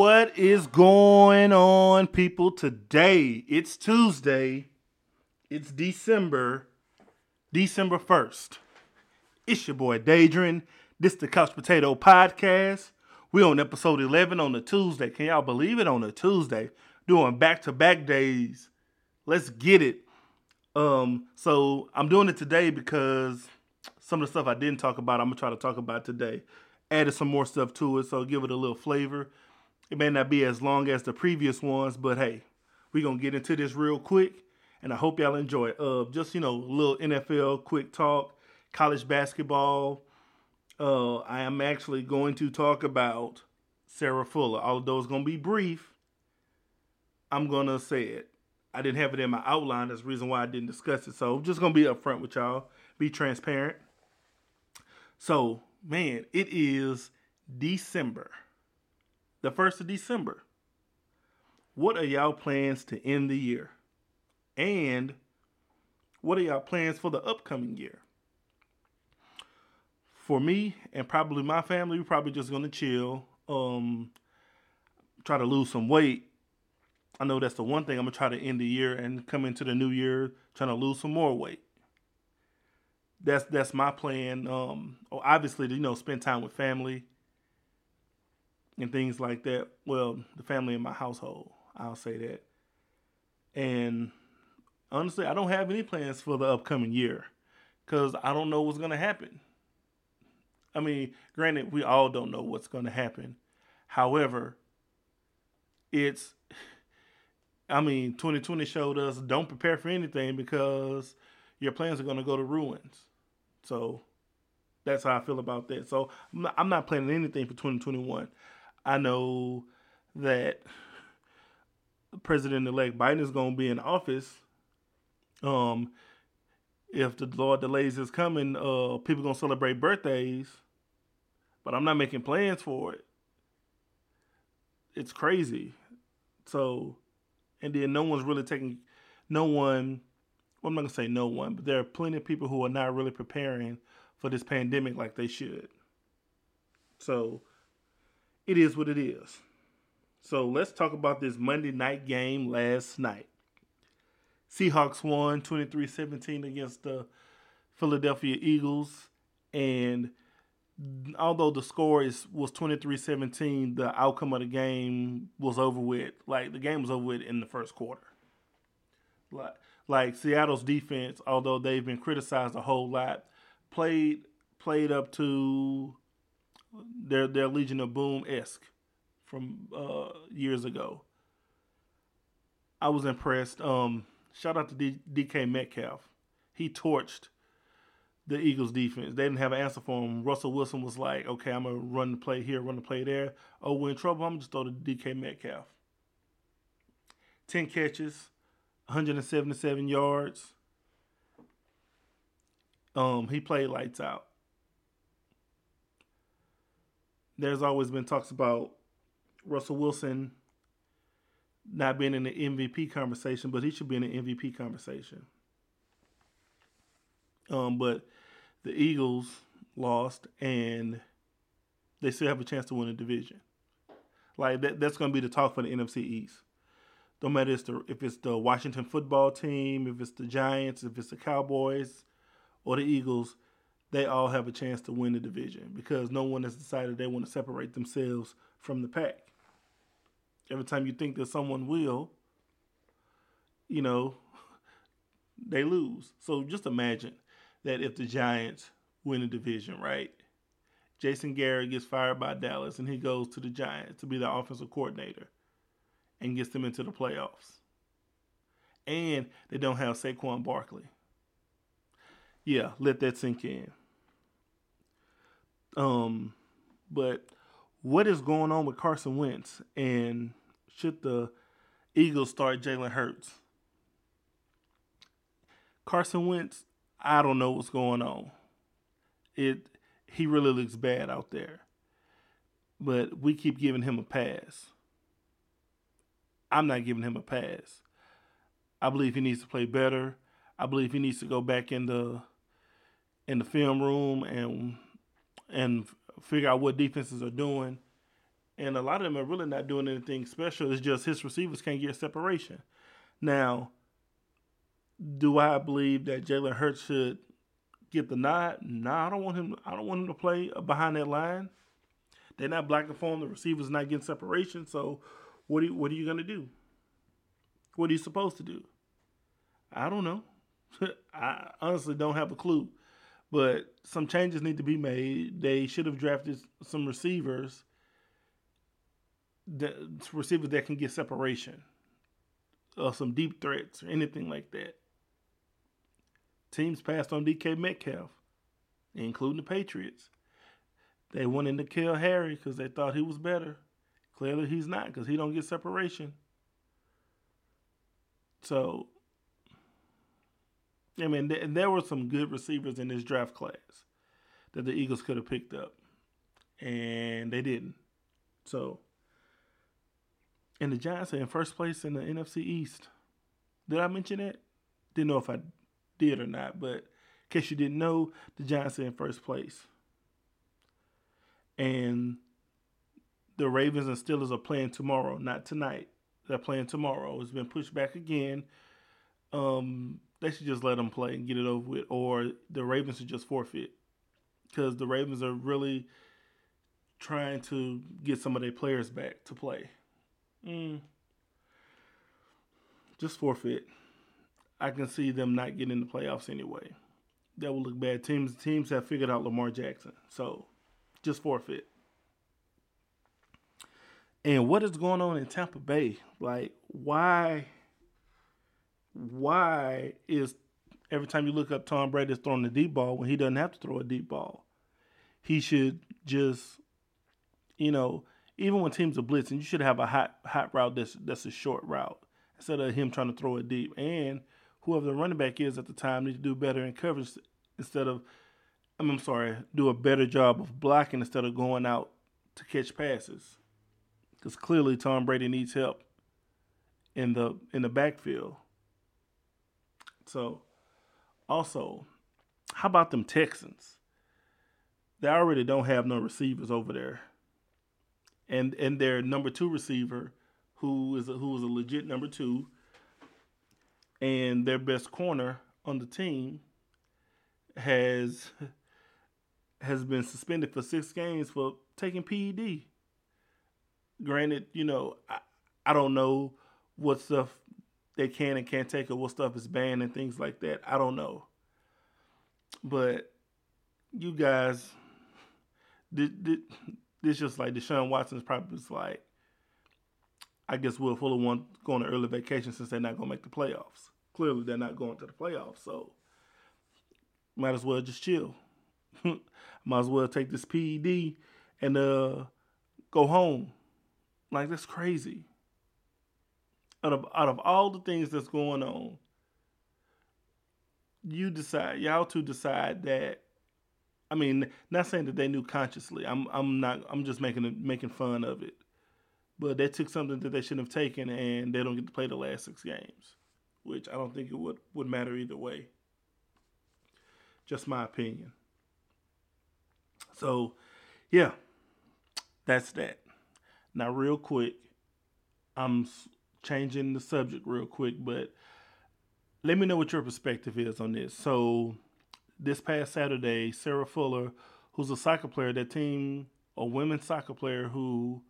What is going on, people? Today it's Tuesday. It's December, December 1st. It's your boy Daedrin. This is the Couch Potato Podcast. We on episode 11 on a Tuesday. Can y'all believe it? On a Tuesday. Doing back-to-back days. Let's get it. Um, so I'm doing it today because some of the stuff I didn't talk about, I'm gonna try to talk about today. Added some more stuff to it, so give it a little flavor. It may not be as long as the previous ones, but hey, we're gonna get into this real quick, and I hope y'all enjoy it. Uh, just you know, a little NFL quick talk, college basketball. Uh, I am actually going to talk about Sarah Fuller. Although it's gonna be brief, I'm gonna say it. I didn't have it in my outline. That's the reason why I didn't discuss it. So I'm just gonna be upfront with y'all, be transparent. So, man, it is December the 1st of December. What are y'all plans to end the year? And what are y'all plans for the upcoming year? For me and probably my family, we're probably just gonna chill, um, try to lose some weight. I know that's the one thing I'm gonna try to end the year and come into the new year trying to lose some more weight. That's that's my plan. Um, obviously, you know, spend time with family and things like that. Well, the family in my household, I'll say that. And honestly, I don't have any plans for the upcoming year because I don't know what's going to happen. I mean, granted, we all don't know what's going to happen. However, it's, I mean, 2020 showed us don't prepare for anything because your plans are going to go to ruins. So that's how I feel about that. So I'm not, I'm not planning anything for 2021. I know that President elect Biden is going to be in office. Um, if the Lord delays his coming, uh, people gonna celebrate birthdays, but I'm not making plans for it. It's crazy. So, and then no one's really taking, no one. Well, I'm not gonna say no one, but there are plenty of people who are not really preparing for this pandemic like they should. So, it is what it is. So let's talk about this Monday night game last night. Seahawks won 23 17 against the Philadelphia Eagles. And although the score is was 23 17, the outcome of the game was over with. Like the game was over with in the first quarter. Like, like Seattle's defense, although they've been criticized a whole lot, played played up to their their Legion of Boom esque from uh, years ago. I was impressed. Um, shout out to D- DK Metcalf. He torched the Eagles defense. They didn't have an answer for him. Russell Wilson was like, okay, I'm gonna run the play here, run the play there. Oh, we're in trouble. I'm just throw to DK Metcalf. Ten catches, 177 yards. Um, he played lights out there's always been talks about Russell Wilson not being in the MVP conversation, but he should be in the MVP conversation. Um, but the Eagles lost, and they still have a chance to win the division. Like that, that's going to be the talk for the NFC East. No matter if, the, if it's the Washington football team, if it's the Giants, if it's the Cowboys, or the Eagles, they all have a chance to win the division because no one has decided they want to separate themselves from the pack. Every time you think that someone will, you know, they lose. So just imagine that if the Giants win the division, right? Jason Garrett gets fired by Dallas and he goes to the Giants to be the offensive coordinator and gets them into the playoffs. And they don't have Saquon Barkley. Yeah, let that sink in. Um, but what is going on with Carson Wentz, and should the Eagles start Jalen Hurts? Carson Wentz, I don't know what's going on. It he really looks bad out there. But we keep giving him a pass. I'm not giving him a pass. I believe he needs to play better. I believe he needs to go back in the in the film room and and figure out what defenses are doing and a lot of them are really not doing anything special. It's just his receivers can't get separation. Now, do I believe that Jalen Hurts should get the nod? No, I don't want him. I don't want him to play behind that line. They're not blocking for him. The receivers not getting separation. So, what are you, what are you gonna do? What are you supposed to do? I don't know. I honestly don't have a clue. But some changes need to be made. They should have drafted some receivers, that, receivers that can get separation, or some deep threats, or anything like that. Teams passed on DK Metcalf, including the Patriots. They wanted to N'Keal Harry because they thought he was better. Clearly, he's not because he don't get separation. So I mean, th- there were some good receivers in this draft class that the Eagles could have picked up, and they didn't. So, and the Giants are in first place in the NFC East. Did I mention that? Didn't know if I did or not, but in case you didn't know, the Giants are in first place. And the Ravens and Steelers are playing tomorrow, not tonight. They're playing tomorrow. It's been pushed back again. Um, they should just let them play and get it over with, or the Ravens should just forfeit because the Ravens are really trying to get some of their players back to play. Mm. Just forfeit. I can see them not getting in the playoffs anyway. That will look bad. Teams teams have figured out Lamar Jackson, so just forfeit. And what is going on in Tampa Bay? Like, why? Why is every time you look up Tom Brady is throwing the deep ball when he doesn't have to throw a deep ball? He should just, you know, even when teams are blitzing, you should have a hot hot route that's that's a short route instead of him trying to throw it deep. And whoever the running back is at the time needs to do better in coverage instead of, I'm sorry, do a better job of blocking instead of going out to catch passes. Because clearly Tom Brady needs help in the in the backfield. So, also, how about them Texans? They already don't have no receivers over there, and and their number two receiver, who is a, who is a legit number two, and their best corner on the team, has has been suspended for six games for taking PED. Granted, you know, I, I don't know what stuff they can and can't take or what stuff is banned and things like that. I don't know. But you guys, this just like Deshaun Watson's probably just like, I guess Will Fuller want going to early vacation since they're not going to make the playoffs. Clearly, they're not going to the playoffs, so might as well just chill. might as well take this PED and uh go home. Like that's crazy out of out of all the things that's going on, you decide, y'all two decide that. I mean, not saying that they knew consciously. I'm I'm not. I'm just making making fun of it. But they took something that they shouldn't have taken, and they don't get to play the last six games, which I don't think it would would matter either way. Just my opinion. So, yeah, that's that. Now, real quick, I'm changing the subject real quick, but let me know what your perspective is on this. So, this past Saturday, Sarah Fuller, who's a soccer player, that team, a women's soccer player who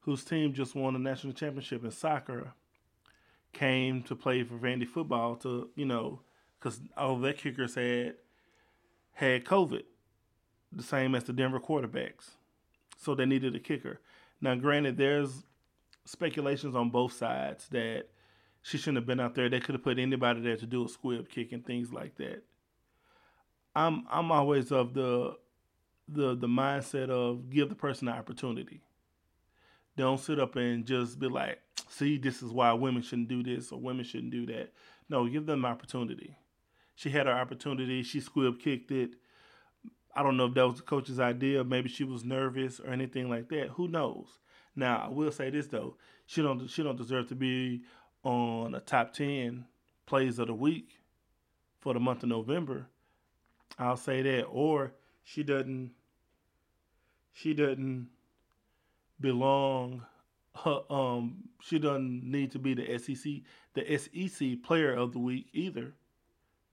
whose team just won a national championship in soccer, came to play for Vandy football to, you know, because all their kickers had had COVID, the same as the Denver quarterbacks. So they needed a kicker. Now, granted, there's speculations on both sides that she shouldn't have been out there. They could have put anybody there to do a squib kick and things like that. I'm I'm always of the the the mindset of give the person an opportunity. Don't sit up and just be like, see, this is why women shouldn't do this or women shouldn't do that. No, give them an opportunity. She had her opportunity. She squib kicked it. I don't know if that was the coach's idea. Maybe she was nervous or anything like that. Who knows? Now, I will say this though, she don't she don't deserve to be on a top ten plays of the week for the month of November. I'll say that, or she doesn't she doesn't belong. Her, um, she doesn't need to be the SEC the SEC Player of the Week either,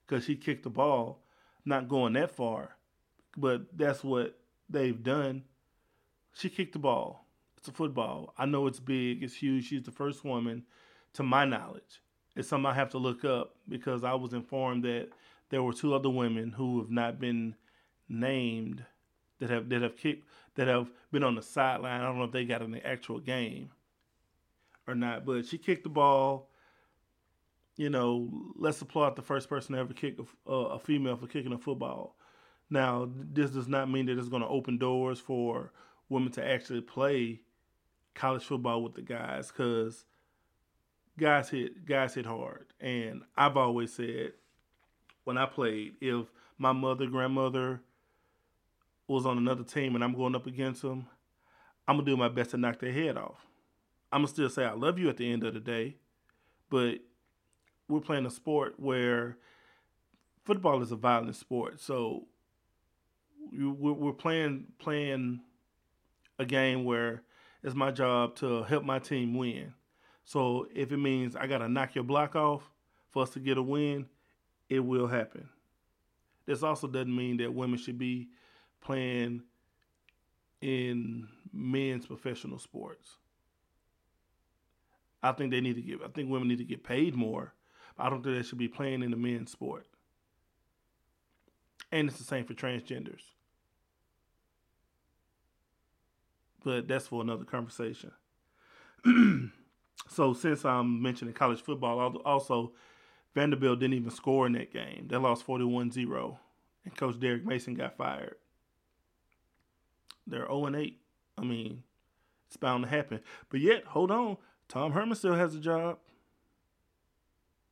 because she kicked the ball. Not going that far, but that's what they've done. She kicked the ball. It's a football. I know it's big. It's huge. She's the first woman, to my knowledge. It's something I have to look up because I was informed that there were two other women who have not been named that have that have kicked that have been on the sideline. I don't know if they got in the actual game or not, but she kicked the ball. You know, let's applaud the first person to ever kick a, a female for kicking a football. Now, this does not mean that it's going to open doors for women to actually play college football with the guys because guys hit guys hit hard, and I've always said when I played, if my mother, grandmother was on another team and I'm going up against them, I'm gonna do my best to knock their head off. I'm gonna still say I love you at the end of the day, but we're playing a sport where football is a violent sport. So we're playing playing a game where it's my job to help my team win. So if it means I gotta knock your block off for us to get a win, it will happen. This also doesn't mean that women should be playing in men's professional sports. I think they need to get. I think women need to get paid more. I don't think they should be playing in the men's sport. And it's the same for transgenders. But that's for another conversation. so since I'm mentioning college football, also Vanderbilt didn't even score in that game. They lost 41 0, and Coach Derek Mason got fired. They're 0 8. I mean, it's bound to happen. But yet, hold on. Tom Herman still has a job.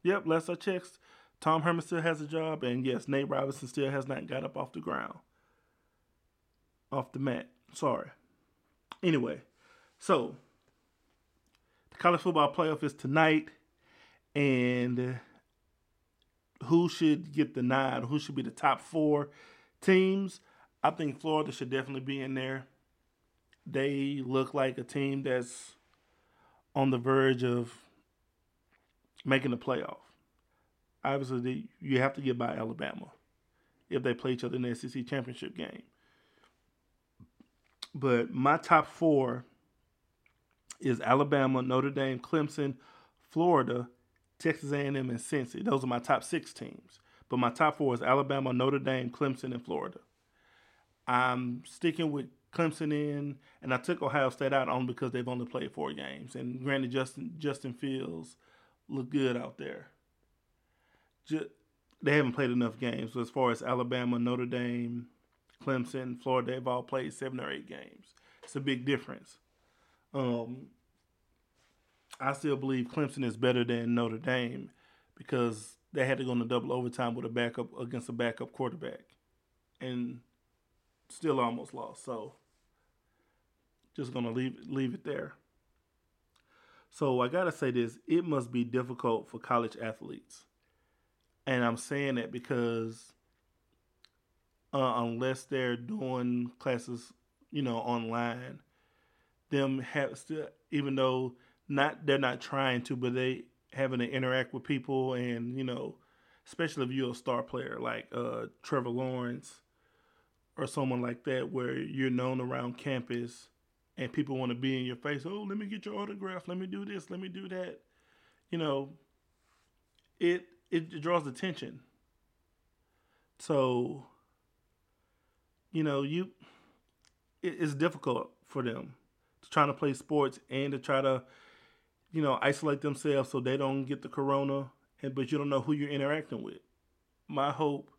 Yep, last I checked, Tom Herman still has a job. And yes, Nate Robinson still has not got up off the ground, off the mat. Sorry. Anyway, so the college football playoff is tonight. And who should get the nod, who should be the top four teams, I think Florida should definitely be in there. They look like a team that's on the verge of making the playoff. Obviously, you have to get by Alabama if they play each other in the SEC championship game. But my top four is Alabama, Notre Dame, Clemson, Florida, Texas A&M, and Cincy. Those are my top six teams. But my top four is Alabama, Notre Dame, Clemson, and Florida. I'm sticking with Clemson in, and I took Ohio State out only because they've only played four games. And granted, Justin Justin Fields look good out there. Just, they haven't played enough games. So as far as Alabama, Notre Dame, Clemson, Florida, they've all played seven or eight games. It's a big difference. Um, I still believe Clemson is better than Notre Dame because they had to go into double overtime with a backup against a backup quarterback, and still almost lost. So just gonna leave leave it there. So I gotta say this: it must be difficult for college athletes, and I'm saying that because uh, unless they're doing classes, you know, online, them have still even though not they're not trying to, but they having to interact with people, and you know, especially if you're a star player like uh, Trevor Lawrence or someone like that, where you're known around campus, and people want to be in your face. Oh, let me get your autograph. Let me do this. Let me do that. You know, it it draws attention. So, you know, you it, it's difficult for them to try to play sports and to try to you know, isolate themselves so they don't get the corona, and but you don't know who you're interacting with. My hope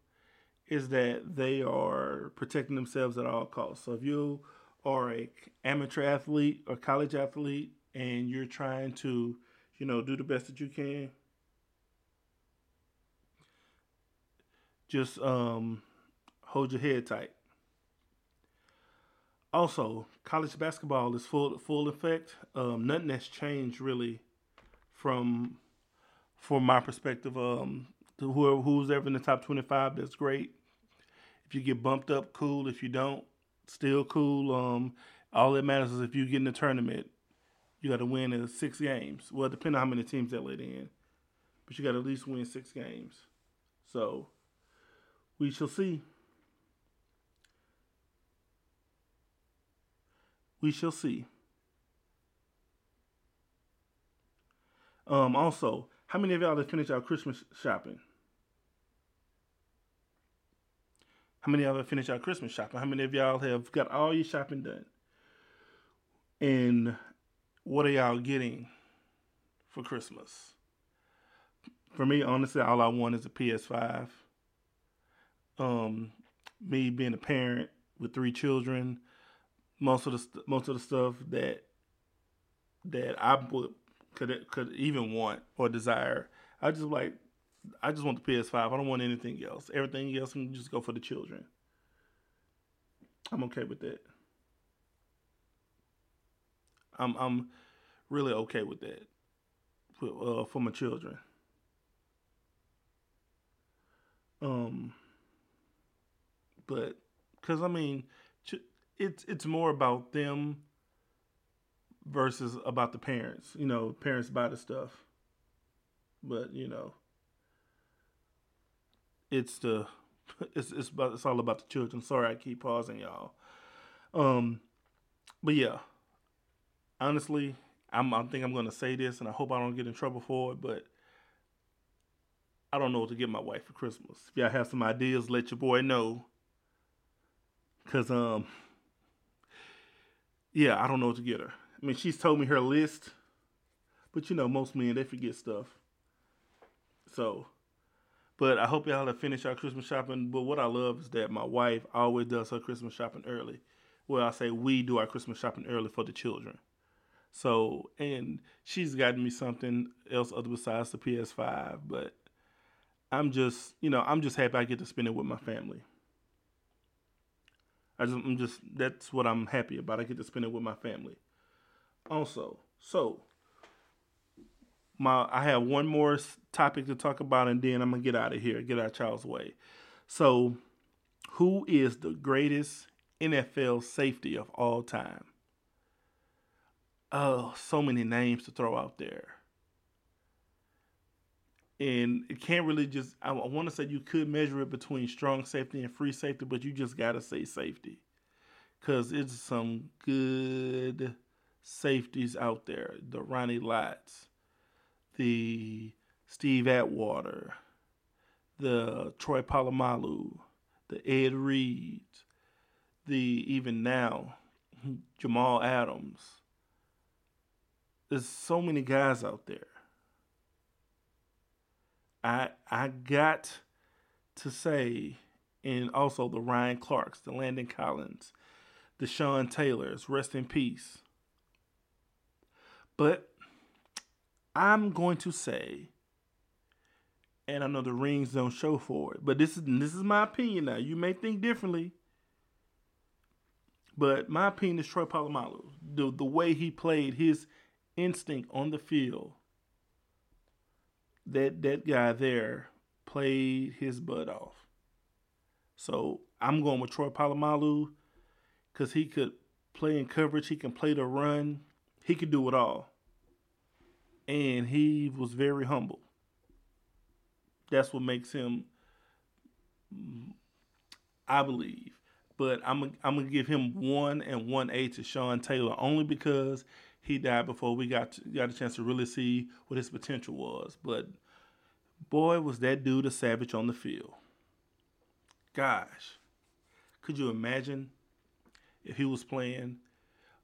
is that they are protecting themselves at all costs. So if you are a amateur athlete or college athlete and you're trying to, you know, do the best that you can, just um, hold your head tight. Also, college basketball is full full effect. Um, nothing has changed really from from my perspective. Um, whoever who's ever in the top twenty five, that's great. If you get bumped up, cool. If you don't, still cool. Um, All that matters is if you get in the tournament, you got to win in six games. Well, depending on how many teams that let in, but you got to at least win six games. So we shall see. We shall see. Um, also, how many of y'all have finished our Christmas shopping? How many of y'all have finished our Christmas shopping? How many of y'all have got all your shopping done? And what are y'all getting for Christmas? For me, honestly, all I want is a PS5. Um, me being a parent with three children, most of the most of the stuff that that I would could could even want or desire. I just like I just want the PS5. I don't want anything else. Everything else can just go for the children. I'm okay with that. I'm I'm really okay with that for, uh, for my children. Um, but because I mean, it's it's more about them versus about the parents. You know, parents buy the stuff, but you know, it's the it's it's about it's all about the children. Sorry, I keep pausing, y'all. Um, but yeah, honestly, I'm I think I'm gonna say this, and I hope I don't get in trouble for it, but. I don't know what to get my wife for Christmas. If y'all have some ideas, let your boy know. Cause um, yeah, I don't know what to get her. I mean, she's told me her list, but you know, most men they forget stuff. So, but I hope y'all have finished our Christmas shopping. But what I love is that my wife always does her Christmas shopping early. Well, I say we do our Christmas shopping early for the children. So, and she's gotten me something else other besides the PS5, but I'm just, you know, I'm just happy I get to spend it with my family. I just, I'm just, that's what I'm happy about. I get to spend it with my family. Also, so my, I have one more topic to talk about, and then I'm gonna get out of here, get out of Charles' way. So, who is the greatest NFL safety of all time? Oh, so many names to throw out there and it can't really just. I, want to say you could measure it between strong safety and free safety, but you just gotta say safety, cause it's some good safeties out there. The Ronnie Lotts, the Steve Atwater, the Troy Polamalu, the Ed Reed, the even now Jamal Adams. There's so many guys out there I I got to say, and also the Ryan Clarks, the Landon Collins, the Sean Taylors, rest in peace. But I'm going to say, and I know the rings don't show for it, but this is this is my opinion now. You may think differently. But my opinion is Troy Polamalu. The the way he played, his instinct on the field, that that guy there played his butt off. So I'm going with Troy Polamalu because he could play in coverage, he can play the run, he could do it all. And he was very humble. That's what makes him, I believe. But I'm I'm gonna give him one and one A to Sean Taylor only because he died before we got to, got a chance to really see what his potential was. But boy, was that dude a savage on the field. Gosh, could you imagine if he was playing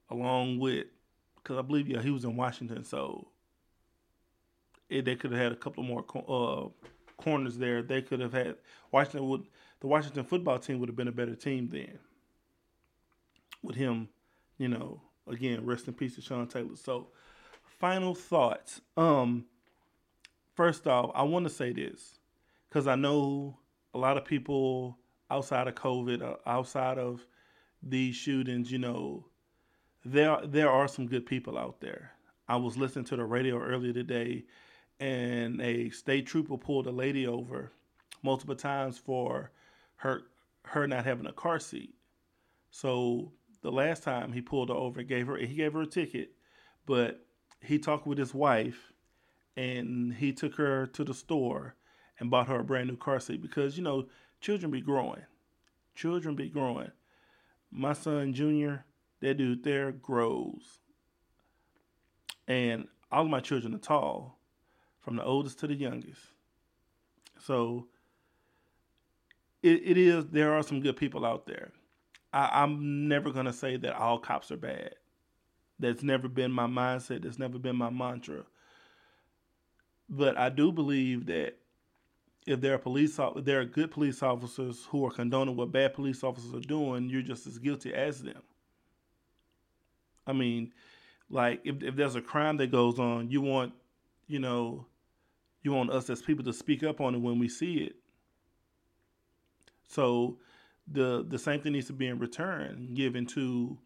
along with? Because I believe yeah he was in Washington, so they could have had a couple more uh, corners there. They could have had Washington would the Washington football team would have been a better team then. With him, you know, again, rest in peace to Sean Taylor. So, final thoughts. Um, first off, I want to say this because I know a lot of people outside of COVID, uh, outside of these shootings, you know, there there are some good people out there. I was listening to the radio earlier today, and a state trooper pulled a lady over multiple times for her her not having a car seat. So the last time he pulled her over, and gave her he gave her a ticket, but he talked with his wife, and he took her to the store and bought her a brand new car seat because you know children be growing, children be growing. My son Junior, that dude there grows, and all of my children are tall, from the oldest to the youngest. So it, it is there are some good people out there. I, I'm never gonna say that all cops are bad. That's never been my mindset. That's never been my mantra. But I do believe that if there are police, if there are good police officers who are condoning what bad police officers are doing, you're just as guilty as them. I mean, like if if there's a crime that goes on, you want, you know, you want us as people to speak up on it when we see it. So the the same thing needs to be in return given to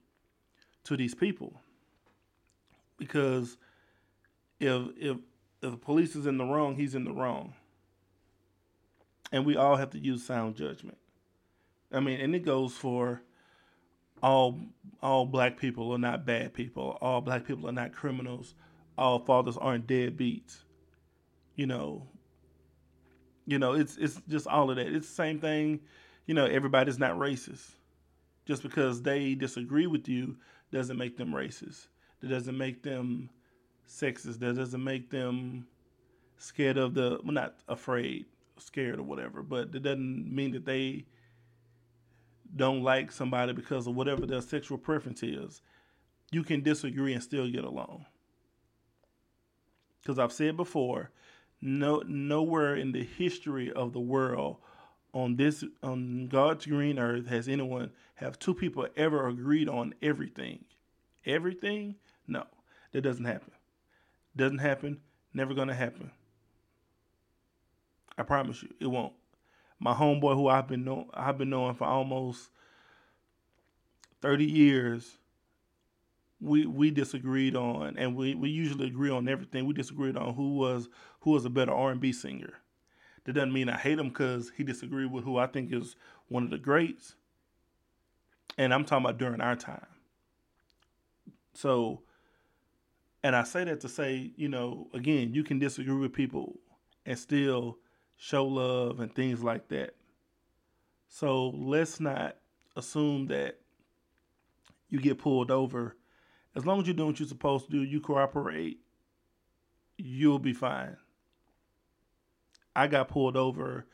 to these people. Because if if if the police is in the wrong, he's in the wrong. And we all have to use sound judgment. I mean, and it goes for all all black people are not bad people. All black people are not criminals. All fathers aren't deadbeats. You know. You know, it's it's just all of that. It's the same thing. You know, everybody's not racist. Just because they disagree with you doesn't make them racist. That doesn't make them sexist. That doesn't make them scared of the well, not afraid, scared or whatever. But it doesn't mean that they don't like somebody because of whatever their sexual preference is, you can disagree and still get along. Because I've said before, no nowhere in the history of the world on this on God's green earth has anyone have two people ever agreed on everything. Everything? No. That doesn't happen. Doesn't happen, never gonna happen. I promise you, it won't my homeboy who I've been know I've been knowing for almost thirty years. We we disagreed on, and we, we usually agree on everything. We disagreed on who was who was a better R and B singer. That doesn't mean I hate him because he disagreed with who I think is one of the greats. And I'm talking about during our time. So, and I say that to say, you know, again, you can disagree with people and still show love and things like that. So let's not assume that you get pulled over. As long as you're doing what you're supposed to do, you cooperate, you'll be fine. I got pulled over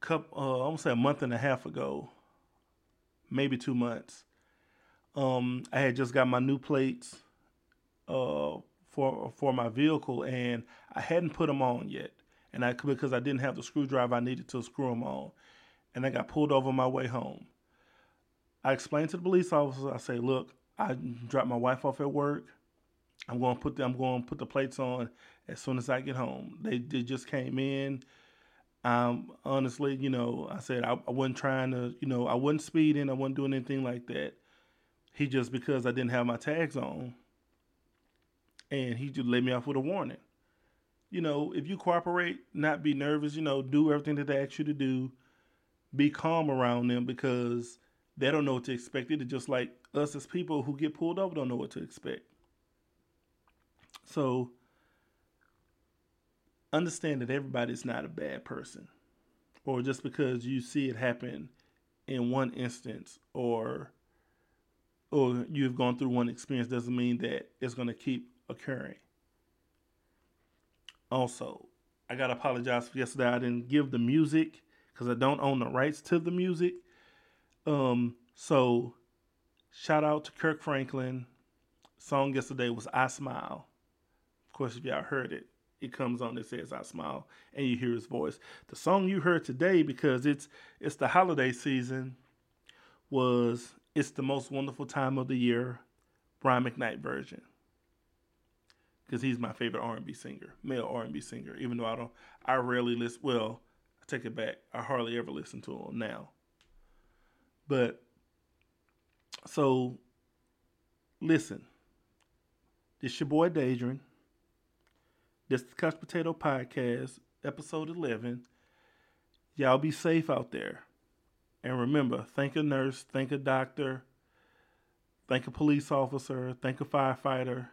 couple uh, I'm gonna say a month and a half ago, maybe two months. Um, I had just got my new plates uh, for for my vehicle, and I hadn't put them on yet and I because I didn't have the screwdriver I needed to screw them on, and I got pulled over on my way home. I explained to the police officer. I say, "Look, I dropped my wife off at work. I'm going to put the, I'm going to put the plates on as soon as I get home." They, they just came in. Um, honestly, you know, I said I, I wasn't trying to, you know, I wasn't speeding. I wasn't doing anything like that. He just because I didn't have my tags on, and he just let me off with a warning you know, if you cooperate, not be nervous, you know, do everything that they ask you to do. Be calm around them because they don't know what to expect. It's just like us as people who get pulled over don't know what to expect. So understand that everybody's not a bad person. Or just because you see it happen in one instance or or you've gone through one experience doesn't mean that it's going to keep occurring. Also, I gotta apologize for yesterday. I didn't give the music because I don't own the rights to the music. Um, so shout out to Kirk Franklin. Song yesterday was I Smile. Of course, if y'all heard it, it comes on that says I smile and you hear his voice. The song you heard today, because it's it's the holiday season, was It's the Most Wonderful Time of the Year, Brian McKnight version because he's my favorite R&B singer, male R&B singer. Even though I don't, I rarely listen. Well, I take it back. I hardly ever listen to him now. But so, listen. This your boy Dadrian. This is the Couch Potato Podcast, episode eleven. Y'all be safe out there, and remember, thank a nurse, thank a doctor, Thank a police officer. Thank a firefighter.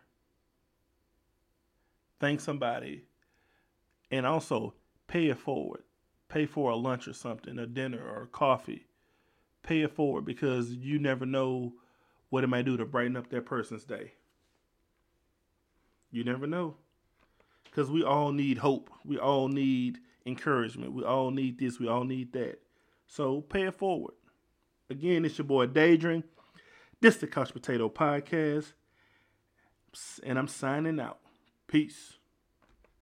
Thank somebody. And also pay it forward. Pay for a lunch or something, a dinner or a coffee. Pay it forward because you never know what it might do to brighten up that person's day. You never know. Because we all need hope. We all need encouragement. We all need this. We all need that. So pay it forward. Again, it's your boy Daedrin. This is the Couch Potato Podcast. And I'm signing out. Peace.